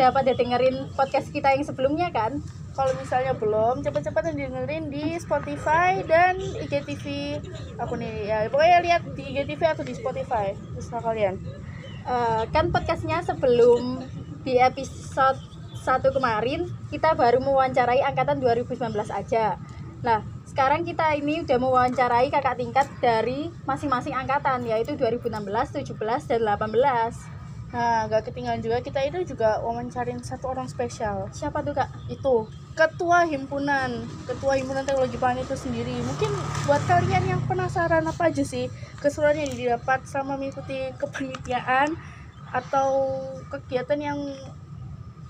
udah pada dengerin podcast kita yang sebelumnya kan? Kalau misalnya belum, cepet-cepetan dengerin di Spotify dan IGTV aku nih ya. Pokoknya lihat di IGTV atau di Spotify. Terserah kalian. Eh, kan podcastnya sebelum di episode satu kemarin kita baru mewawancarai angkatan 2019 aja. Nah, sekarang kita ini udah mewawancarai kakak tingkat dari masing-masing angkatan yaitu 2016, 17 dan 18. Nah, gak ketinggalan juga kita itu juga wawancarin satu orang spesial. Siapa tuh kak? Itu ketua himpunan, ketua himpunan teknologi pangan itu sendiri. Mungkin buat kalian yang penasaran apa aja sih keseruan yang didapat selama mengikuti kepanitiaan atau kegiatan yang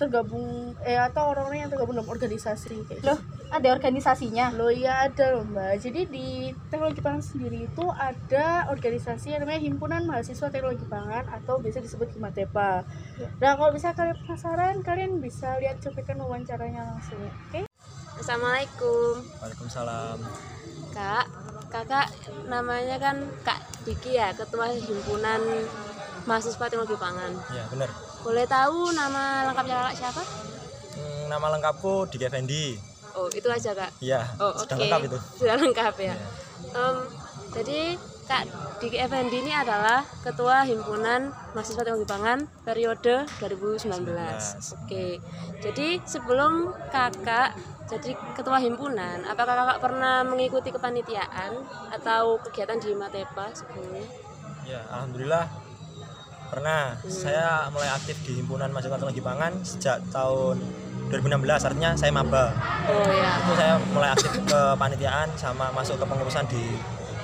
tergabung eh atau orang-orang yang tergabung dalam organisasi kayak Loh, ada organisasinya. Lo ya ada loh mbak. Jadi di teknologi pangan sendiri itu ada organisasi yang namanya Himpunan Mahasiswa Teknologi Pangan atau biasa disebut Himatepa. Nah kalau bisa kalian penasaran, kalian bisa lihat cuplikan wawancaranya langsung. Oke? Assalamualaikum Waalaikumsalam. Kak Kakak namanya kan Kak Diki ya Ketua Himpunan Mahasiswa Teknologi Pangan Ya benar. Boleh tahu nama lengkapnya kakak siapa? Hmm, nama lengkapku Dik Effendi. Oh itu aja kak Iya. Oh sudah oke lengkap itu. Sudah lengkap ya Iya. Em, Jadi Kak Diki Effendi ini adalah Ketua Himpunan Mahasiswa Teknologi Pangan periode 2019 Oke Jadi sebelum kakak jadi ketua himpunan, apakah kakak pernah mengikuti kepanitiaan atau kegiatan di Matepa sebelumnya? Ya, alhamdulillah pernah. Saya mulai aktif di himpunan mahasiswa teknologi pangan sejak tahun 2016 artinya saya maba. Oh ya. Itu saya mulai aktif ke panitiaan sama masuk ke pengurusan di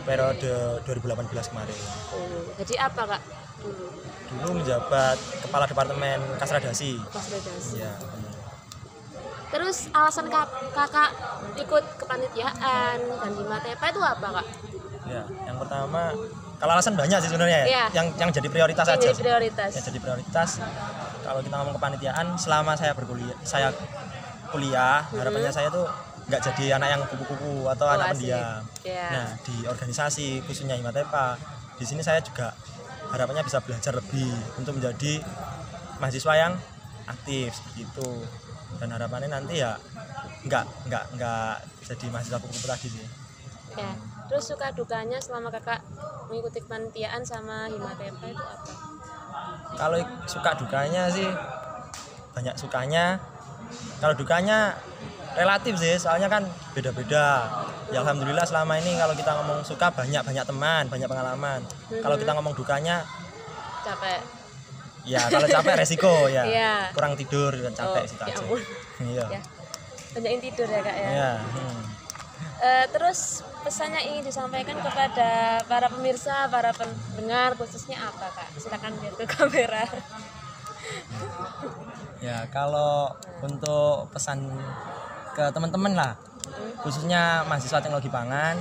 periode 2018 kemarin. Oh, jadi apa kak dulu Dulu menjabat kepala departemen kasradasi. pas redasi? Ya. Terus alasan kak, kakak ikut kepanitiaan dan di Matepa itu apa kak? Ya, yang pertama kalau alasan banyak sih sebenarnya ya. Iya. Yang yang jadi prioritas Yang aja. jadi prioritas. yang jadi prioritas kalau kita ngomong kepanitiaan selama saya berkuliah saya kuliah harapannya saya tuh nggak jadi anak yang kupu-kupu atau Oh, anak pendiam Ya. nah di organisasi khususnya Himatepa di sini saya juga harapannya bisa belajar lebih untuk menjadi mahasiswa yang aktif seperti itu dan harapannya nanti ya nggak nggak nggak jadi mahasiswa kupu-kupu tadi sih Ya. Terus suka dukanya selama kakak mengikuti kepanitiaan sama Himatepa itu apa? kalau suka dukanya sih banyak sukanya kalau dukanya relatif sih soalnya kan beda-beda ya alhamdulillah selama ini kalau kita ngomong suka banyak banyak teman banyak pengalaman kalau kita ngomong dukanya Capek. ya kalau capek resiko ya Iya. kurang tidur dan capek Oh, sih ya iya Ya. Banyakin tidur ya kak ya. Iya, hmm. Eh, terus pesannya ingin disampaikan kepada para pemirsa, para pendengar khususnya apa kak? Silakan lihat ke kamera. ya kalau untuk pesan ke teman-teman lah khususnya mahasiswa teknologi pangan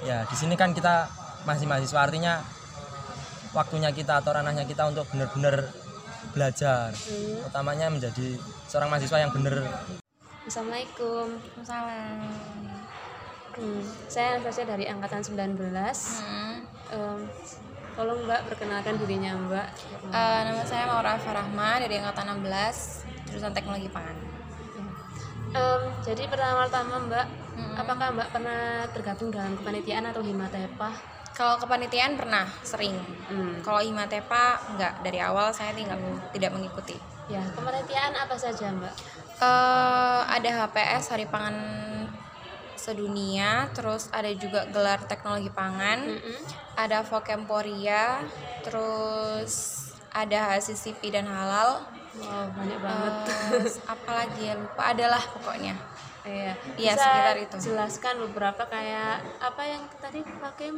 ya di sini kan kita masih mahasiswa artinya waktunya kita atau ranahnya kita untuk benar-benar belajar Hmm. utamanya menjadi seorang mahasiswa yang benar Assalamualaikum. Salam. Hmm, saya Anastasia dari angkatan 19. Hmm. Em, tolong Mbak perkenalkan dirinya Mbak. Eh, nama saya Maura Farahma dari angkatan 16 jurusan teknologi pangan. Em, jadi pertama-tama Mbak, Hmm. apakah Mbak pernah tergabung dalam kepanitiaan atau himatepa? Kalau kepanitiaan pernah sering. Hmm. Kalau Himatepa enggak dari awal saya tidak tidak mengikuti. Ya, kepanitiaan apa saja Mbak? Eh, ada HPS Hari Pangan Sedunia, terus ada juga gelar teknologi pangan, Mm-mm. ada Vokemporia, terus ada hasil CP dan halal. Wow, banyak banget. Terus apalagi ya lupa adalah pokoknya. Iya, Iya, sekitar itu. Jelaskan beberapa kayak apa yang tadi pakai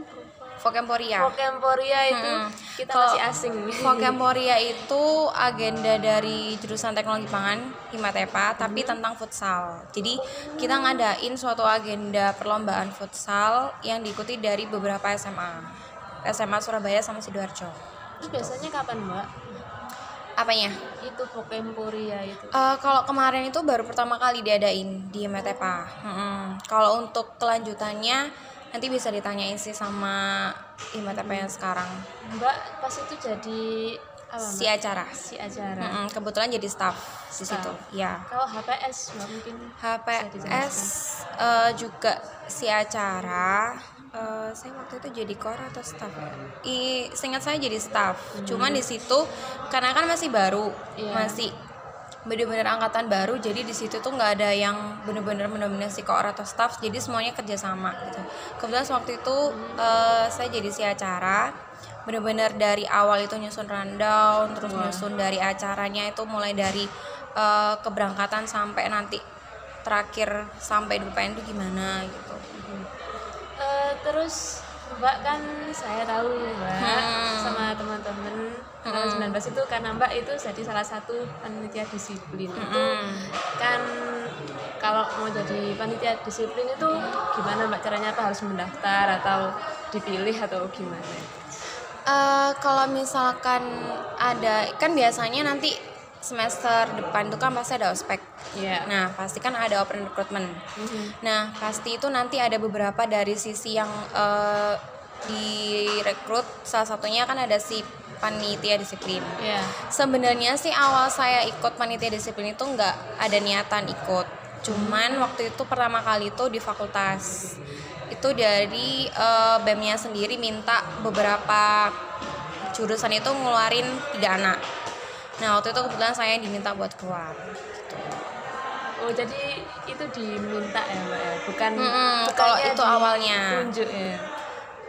Vokemporia. Vokemporia itu Mm-mm. kita Kalau masih asing. Vokemporia itu agenda dari jurusan teknologi pangan Himatepa tapi tentang futsal. Jadi kita ngadain suatu agenda perlombaan futsal yang diikuti dari beberapa SMA. SMA Surabaya sama Sidoarjo. Itu biasanya kapan Mbak? Apanya? Itu Vokemporia itu. Eh, kalau kemarin itu baru pertama kali diadain di Himatepa. Mm-mm. Kalau untuk kelanjutannya nanti bisa ditanyain sih sama Himatepa yang sekarang. Mbak pas itu jadi Apa, si acara Si acara. Mm-mm, kebetulan jadi staff di Staff. situ ya Kalau HPS mungkin HPS eh, juga si acara eh, saya waktu itu jadi core atau staff ya? I, seingat saya jadi staff. Cuman di situ karena kan masih baru, Iya. masih bener-bener angkatan baru, jadi di situ tuh nggak ada yang bener-bener mendominasi core atau staff, jadi semuanya kerjasama gitu. Kebetulan waktu itu eh, saya jadi si acara, bener-bener dari awal itu nyusun rundown, terus nyusun dari acaranya itu mulai dari eh, keberangkatan sampai nanti terakhir sampai di itu gimana gitu. Terus Mbak kan saya tahu Mbak Hmm. sama teman-teman tanggal 19 itu karena Mbak itu jadi salah satu panitia disiplin itu Hmm. kan kalau mau jadi panitia disiplin itu gimana Mbak caranya apa harus mendaftar atau dipilih atau gimana? Eh, kalau misalkan ada kan biasanya nanti semester depan itu kan pasti ada ospek. Iya. Nah, pasti kan ada open recruitment. Nah, pasti itu nanti ada beberapa dari sisi yang eh, direkrut. Salah satunya kan ada si panitia disiplin. Iya. Sebenarnya sih awal saya ikut panitia disiplin itu nggak ada niatan ikut. Cuman waktu itu pertama kali itu di fakultas. Itu dari eh, BEM-nya sendiri minta beberapa jurusan itu ngeluarin tiga anak. Nah, waktu itu kebetulan saya diminta buat keluar. Gitu. Oh jadi itu diminta ya Mbak ya, bukan bukannya kalau itu awalnya. Tunjuk ya.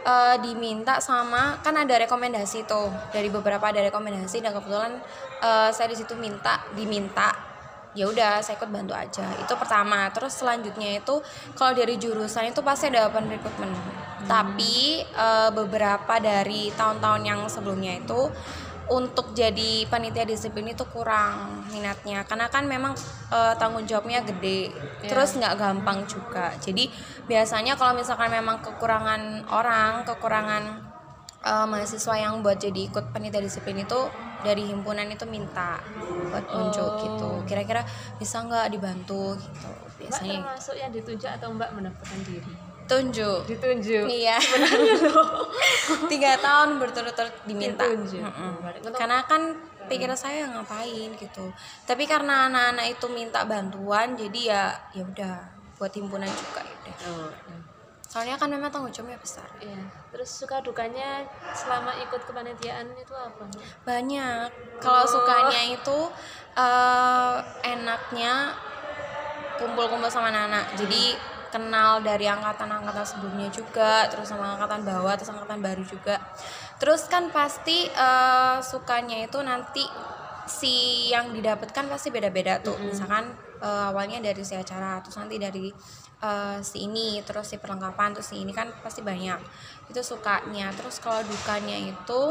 Eh, diminta sama kan ada rekomendasi tuh dari beberapa ada rekomendasi dan kebetulan eh, saya di situ minta diminta ya udah saya ikut bantu aja. Itu pertama. Terus selanjutnya itu kalau dari jurusan itu pasti ada open recruitment. Tapi eh, beberapa dari tahun-tahun yang sebelumnya itu untuk jadi panitia disiplin itu kurang minatnya. Karena kan memang eh, tanggung jawabnya gede. Terus nggak gampang juga. Jadi biasanya kalau misalkan memang kekurangan orang kekurangan eh, mahasiswa yang buat jadi ikut panitia disiplin itu dari himpunan itu minta buat muncul gitu. Kira-kira bisa nggak dibantu gitu Mbak biasanya termasuk yang ditunjuk atau Mbak mendaftarkan diri? Tunjuk Ditunjuk. Iya. Tiga tahun berturut-turut diminta. Ditunjuk. Mm-mm. Berarti- Karena kan pikiran saya ngapain gitu. Tapi karena anak-anak itu minta bantuan, jadi ya ya udah buat himpunan juga ya udah. Oh, Soalnya kan memang tanggung jawabnya besar. iya. Terus suka dukanya selama ikut kepanitiaan itu apa? Banyak. Kalau sukanya itu eh, enaknya kumpul-kumpul sama anak-anak. Jadi kenal dari angkatan-angkatan sebelumnya juga, terus sama angkatan bawah, terus angkatan baru juga. Terus kan pasti eh, sukanya itu nanti si yang didapatkan pasti beda-beda tuh. Misalkan eh, awalnya dari si acara, terus nanti dari eh, si ini, terus si perlengkapan, terus si ini kan pasti banyak. Itu sukanya. Terus kalau dukanya itu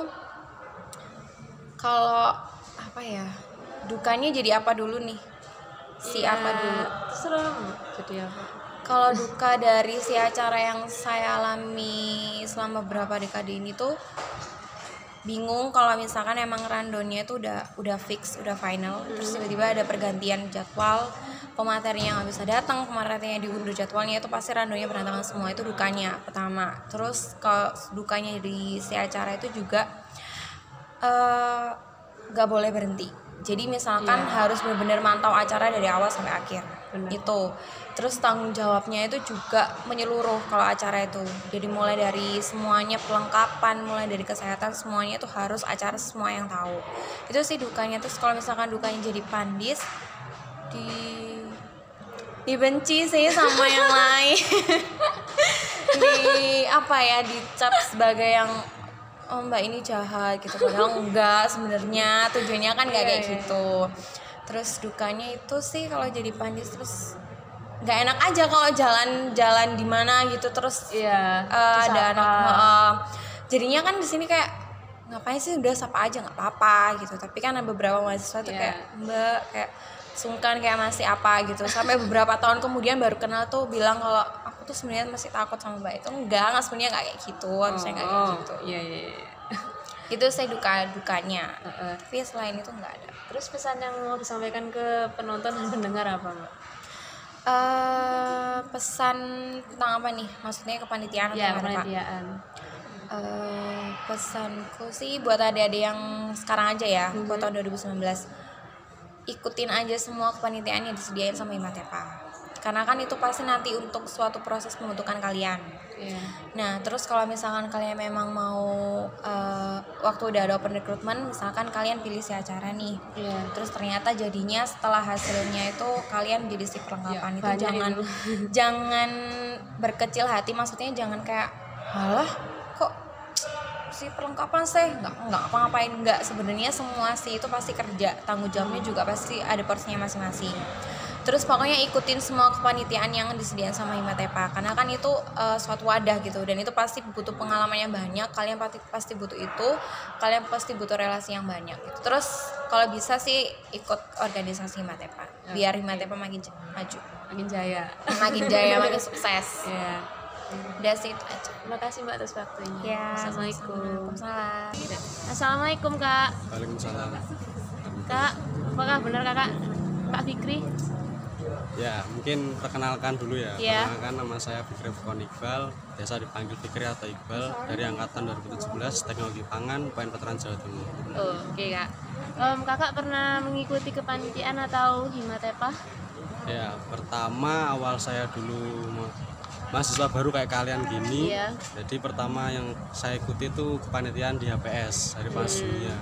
kalau apa ya dukanya jadi apa dulu nih si Iya, apa dulu Mbak. Jadi apa? Kalau duka dari si acara yang saya alami selama beberapa dekade ini tuh bingung kalau misalkan emang randonnya itu udah udah fix udah final terus tiba-tiba ada pergantian jadwal pematerinya nggak bisa datang pematerinya diundur jadwalnya itu pasti randonnya berantakan semua itu dukanya pertama. Terus kalau dukanya di si acara itu juga eh, nggak boleh berhenti. Jadi misalkan harus benar-benar mantau acara dari awal sampai akhir itu. Terus tanggung jawabnya itu juga menyeluruh kalau acara itu. Jadi mulai dari semuanya pelengkapan mulai dari kesehatan semuanya itu harus acara semua yang tahu. Itu sih dukanya. Terus kalau misalkan dukanya jadi pandis di dibenci sih sama yang lain. Di apa ya dicap sebagai yang oh mbak ini jahat gitu. Padahal enggak sebenarnya. Tujuannya kan nggak kayak gitu terus dukanya itu sih kalau jadi pandis terus nggak enak aja kalau jalan-jalan di mana gitu. Terus Iya. eh, ada anak eh, jadinya kan di sini kayak ngapain sih? Udah sapa aja nggak apa-apa gitu. Tapi kan ada beberapa mahasiswa tuh Iya. kayak mbak kayak sungkan kayak masih apa? gitu. Sampai beberapa tahun kemudian baru kenal tuh bilang kalau aku tuh sebenarnya masih takut sama mbak itu. Enggak nggak sebenarnya nggak kayak gitu harusnya nggak kayak Oh, gitu. Iya, iya, iya. Itu saya duka dukanya Heeh. tapi selain itu nggak ada Terus pesan yang mau disampaikan ke penonton dan pendengar apa, Mbak? eh pesan tentang apa nih maksudnya kepanitiaan atau Ya, apa, Pak? kepanitiaan. Eh, pesanku sih buat adik-adik yang sekarang aja ya, buat tahun 2019 ikutin aja semua kepanitiaan yang disediain sama Himatepa. Karena kan itu pasti nanti untuk suatu proses pembentukan kalian. Iya. Nah, terus kalau misalkan kalian memang mau eh, waktu udah ada open recruitment, misalkan kalian pilih si acara nih. Iya. Terus ternyata jadinya setelah hasilnya itu kalian jadi si perlengkapan Ya, itu jangan itu. jangan berkecil hati maksudnya jangan kayak halah kok si perlengkapan sih nggak nggak apa-ngapain nggak sebenarnya semua sih itu pasti kerja tanggung jawabnya juga pasti ada porsinya masing-masing terus pokoknya ikutin semua kepanitiaan yang disediakan sama Himatepa karena kan itu eh, suatu wadah gitu dan itu pasti butuh pengalaman yang banyak kalian pasti pasti butuh itu kalian pasti butuh relasi yang banyak gitu. terus kalau bisa sih ikut organisasi Himatepa biar Himatepa makin maju Makin jaya. makin jaya makin sukses Iya. udah sih itu aja Terima kasih Mbak atas waktunya. ya Assalamualaikum. Waalaikumsalam. Assalamualaikum Kak. Waalaikumsalam. Kak, apakah benar Kakak Kak Fikri? Ya, mungkin perkenalkan dulu ya. Iya. Perkenalkan nama saya Fikri Fukon Iqbal, biasa dipanggil Fikri atau Iqbal dari angkatan 2017 Teknologi Pangan, Poin Veteran Jawa Timur. Oh, oke Kak. Em, kakak pernah mengikuti kepanitiaan atau Himatepa? Ya, pertama awal saya dulu ma- mahasiswa baru kayak kalian gini. Iya. Jadi pertama yang saya ikuti itu kepanitiaan di HPS dari Pasuya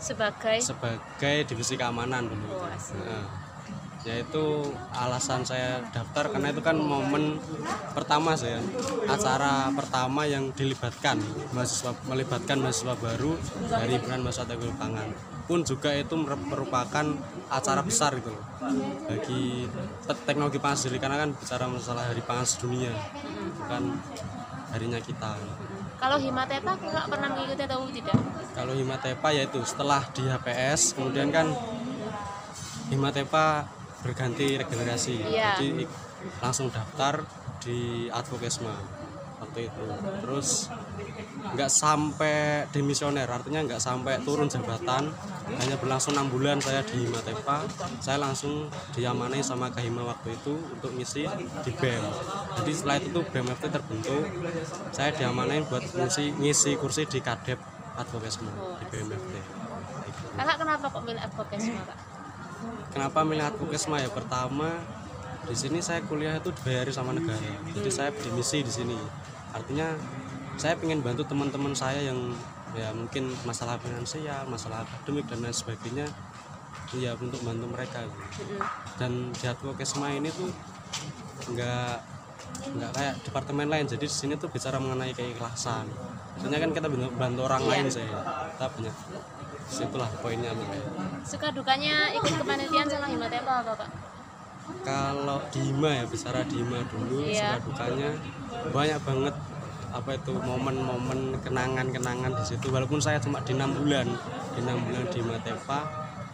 Sebagai sebagai divisi keamanan dulu. Oh. Nah, yaitu alasan saya daftar karena itu kan momen pertama saya acara pertama yang dilibatkan mahasiswa melibatkan mahasiswa baru dari himpunan mahasiswa teknologi pangan pun juga itu mer- merupakan acara besar gitu loh bagi te- teknologi pangan sendiri karena kan bicara masalah hari pangan sedunia bukan harinya kita. Kalau Himatepa kakak pernah mengikuti atau tidak? kalau Himatepa yaitu setelah di HPS kemudian kan Himatepa berganti regenerasi. Iya. jadi langsung daftar di Advokesma waktu itu. Terus nggak sampai demisioner artinya nggak sampai turun jabatan hanya berlangsung enam bulan saya di Himatepa saya langsung diamanai sama Kahima waktu itu untuk ngisi di BEM. Jadi setelah itu tuh BMFT terbentuk. Saya diamanai buat ngisi, ngisi kursi di Kadep Advokesma di BMFT Kakak kenapa kok milih advokasi Kak? Kenapa milih Advokesma ya? Pertama di sini saya kuliah itu dibayari sama negara. Jadi saya dimisi di sini. Artinya saya ingin bantu teman-teman saya yang ya mungkin masalah finansial, masalah akademik dan lain sebagainya. Ya untuk bantu mereka. gitu. Dan di Advokesma ini tuh nggak nggak kayak departemen lain. Jadi di sini tuh bicara mengenai keikhlasan. Maksudnya kan kita bantu, orang lain saya. Kita banyak. Situlah poinnya. Suka dukanya ikut kepanitiaan sama Himatepa apa Kak? kalau di Hima ya bicara di Hima dulu Iya. suka dukanya banyak banget apa itu momen-momen kenangan-kenangan di situ walaupun saya cuma di enam bulan di enam bulan di Matepa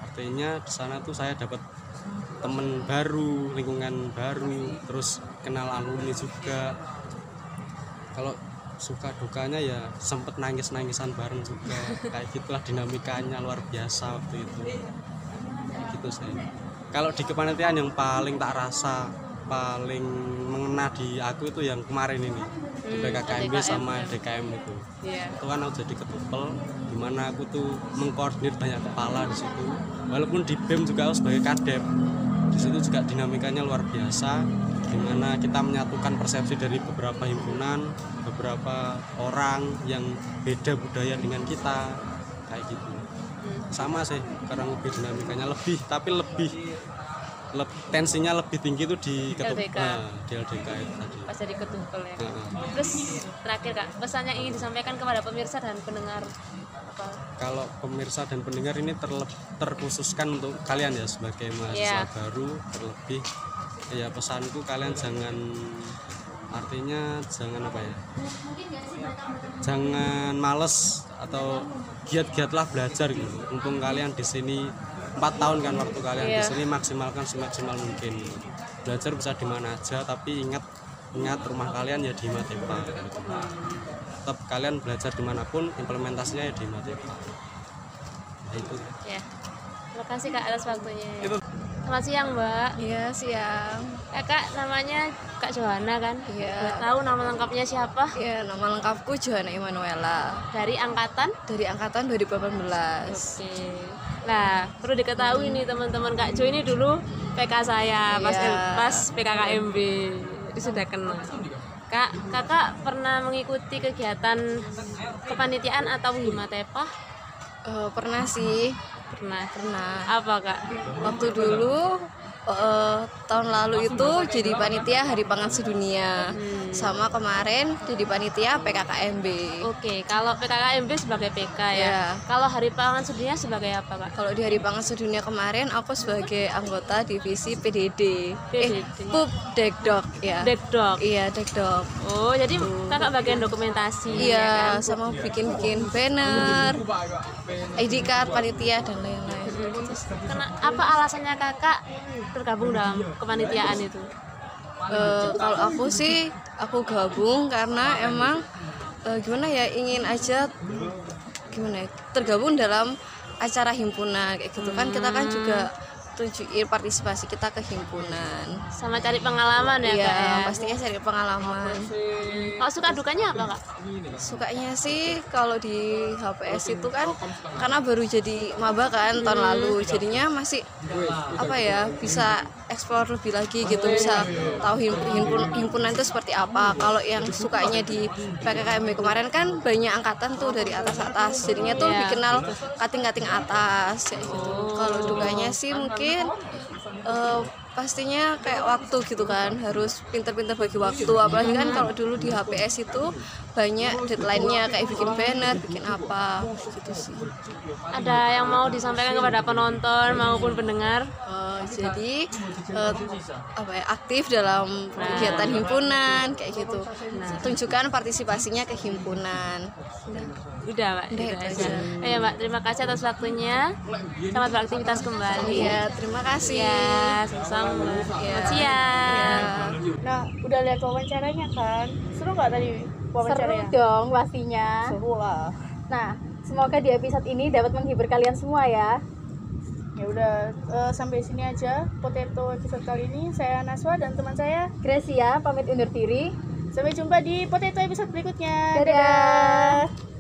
artinya di sana tuh saya dapat temen baru lingkungan baru terus kenal alumni juga kalau suka dukanya ya sempet nangis nangisan bareng juga. Kayak gitulah dinamikanya luar biasa waktu itu. Kayak gitu saya kalau di kepanitiaan yang paling tak rasa paling mengena di aku itu yang kemarin ini. Di PKKMB sama DKM itu. Iya. itu kan aku jadi ketupel di mana aku tuh mengkoordinir banyak kepala di situ. Walaupun di BEM juga aku sebagai kadep di situ juga dinamikanya luar biasa di mana kita menyatukan persepsi dari beberapa himpunan beberapa orang yang beda budaya dengan kita kayak gitu sama sih kurang lebih dinamikanya lebih tapi lebih leb- tensinya lebih tinggi itu di ketup- LDK. nah, di LDK itu tadi Pas jadi ketumpel ya. Heeh. Terus terakhir Kak, pesan yang ingin disampaikan kepada pemirsa dan pendengar apa? kalau pemirsa dan pendengar ini terleb- terkhususkan untuk kalian ya sebagai mahasiswa Iya. baru terlebih ya pesanku kalian jangan artinya jangan apa ya jangan males atau giat-giatlah belajar gitu mumpung kalian di sini empat tahun kan waktu kalian di Iya. sini maksimalkan semaksimal mungkin belajar bisa di mana aja tapi ingat ingat rumah kalian ya di Matepa gitu. tetap kalian belajar di mana pun implementasinya ya di Matepa nah, itu Ya. Terima kasih Kak atas waktunya. Selamat siang Mbak. Iya siang. Kakak namanya Kak Johanna kan? Iya. Boleh tahu nama lengkapnya siapa? Ya, nama lengkapku Johanna Emanuela Dari angkatan? dari angkatan 2018. Oke. Nah, perlu diketahui nih teman-teman Kak Jo ini dulu PK saya pas Iya. pas PKKMB. Jadi sudah kenal. Kak, kakak pernah mengikuti kegiatan kepanitiaan atau himatepah? Eh, pernah sih, Pernah. pernah. Apa kak? Waktu dulu eh, tahun lalu itu jadi panitia Hari Pangan Sedunia. Sama kemarin jadi panitia PKKMB. Oke, kalau PKKMB sebagai PK ya. Iya. Kalau Hari Pangan Sedunia sebagai apa kak? Kalau di Hari Pangan Sedunia kemarin aku sebagai anggota divisi PDD. Eh, PDD. Pup Dekdok ya. Dekdok. Iya, Dekdok. Oh, jadi kakak bagian dokumentasi. ya Iya, kan? sama bikin-bikin banner, ID card, panitia dan lain-lain. Kena, apa alasannya kakak bergabung dalam kepanitiaan itu? Eh, kalau aku sih aku gabung karena emang eh, gimana ya ingin aja gimana ya, tergabung dalam acara himpunan kayak gitu kan kita kan juga tunjukin partisipasi kita ke himpunan Sama cari pengalaman ya iya kak ya? pastinya cari pengalaman Kalau suka dukanya apa kak? sukanya sih kalau di HPS itu kan karena baru jadi maba kan tahun lalu jadinya masih apa ya bisa explore lebih lagi gitu bisa tahu him- himpun- himpunan itu seperti apa kalau yang sukanya di PKKMB kemarin kan banyak angkatan tuh dari atas atas jadinya tuh Iya. dikenal kating-kating atas kayak gitu kalau dukanya sih mungkin eh, pastinya kayak waktu gitu kan harus pinter-pinter bagi waktu. Apalagi kan kalau dulu di HPS itu banyak deadline-nya kayak bikin banner bikin apa gitu sih. Ada yang mau disampaikan kepada penonton maupun pendengar? Eh, jadi eh, apa ya aktif dalam kegiatan himpunan kayak gitu. Tunjukkan partisipasinya ke himpunan. Udah mbak, Udah, itu aja. Ayo mbak, terima kasih atas waktunya. Selamat beraktivitas kembali. ya terima kasih. Ya, Ya. Selamat siang. Nah, udah lihat wawancaranya kan? Seru nggak tadi Seru wawancaranya? dong pastinya. Seru lah. Nah, semoga di episode ini dapat menghibur kalian semua ya. Ya udah eh, sampai sini aja potato episode kali ini. Saya Naswa dan teman saya. Gracia pamit undur diri. Sampai jumpa di potato episode berikutnya. Dadah.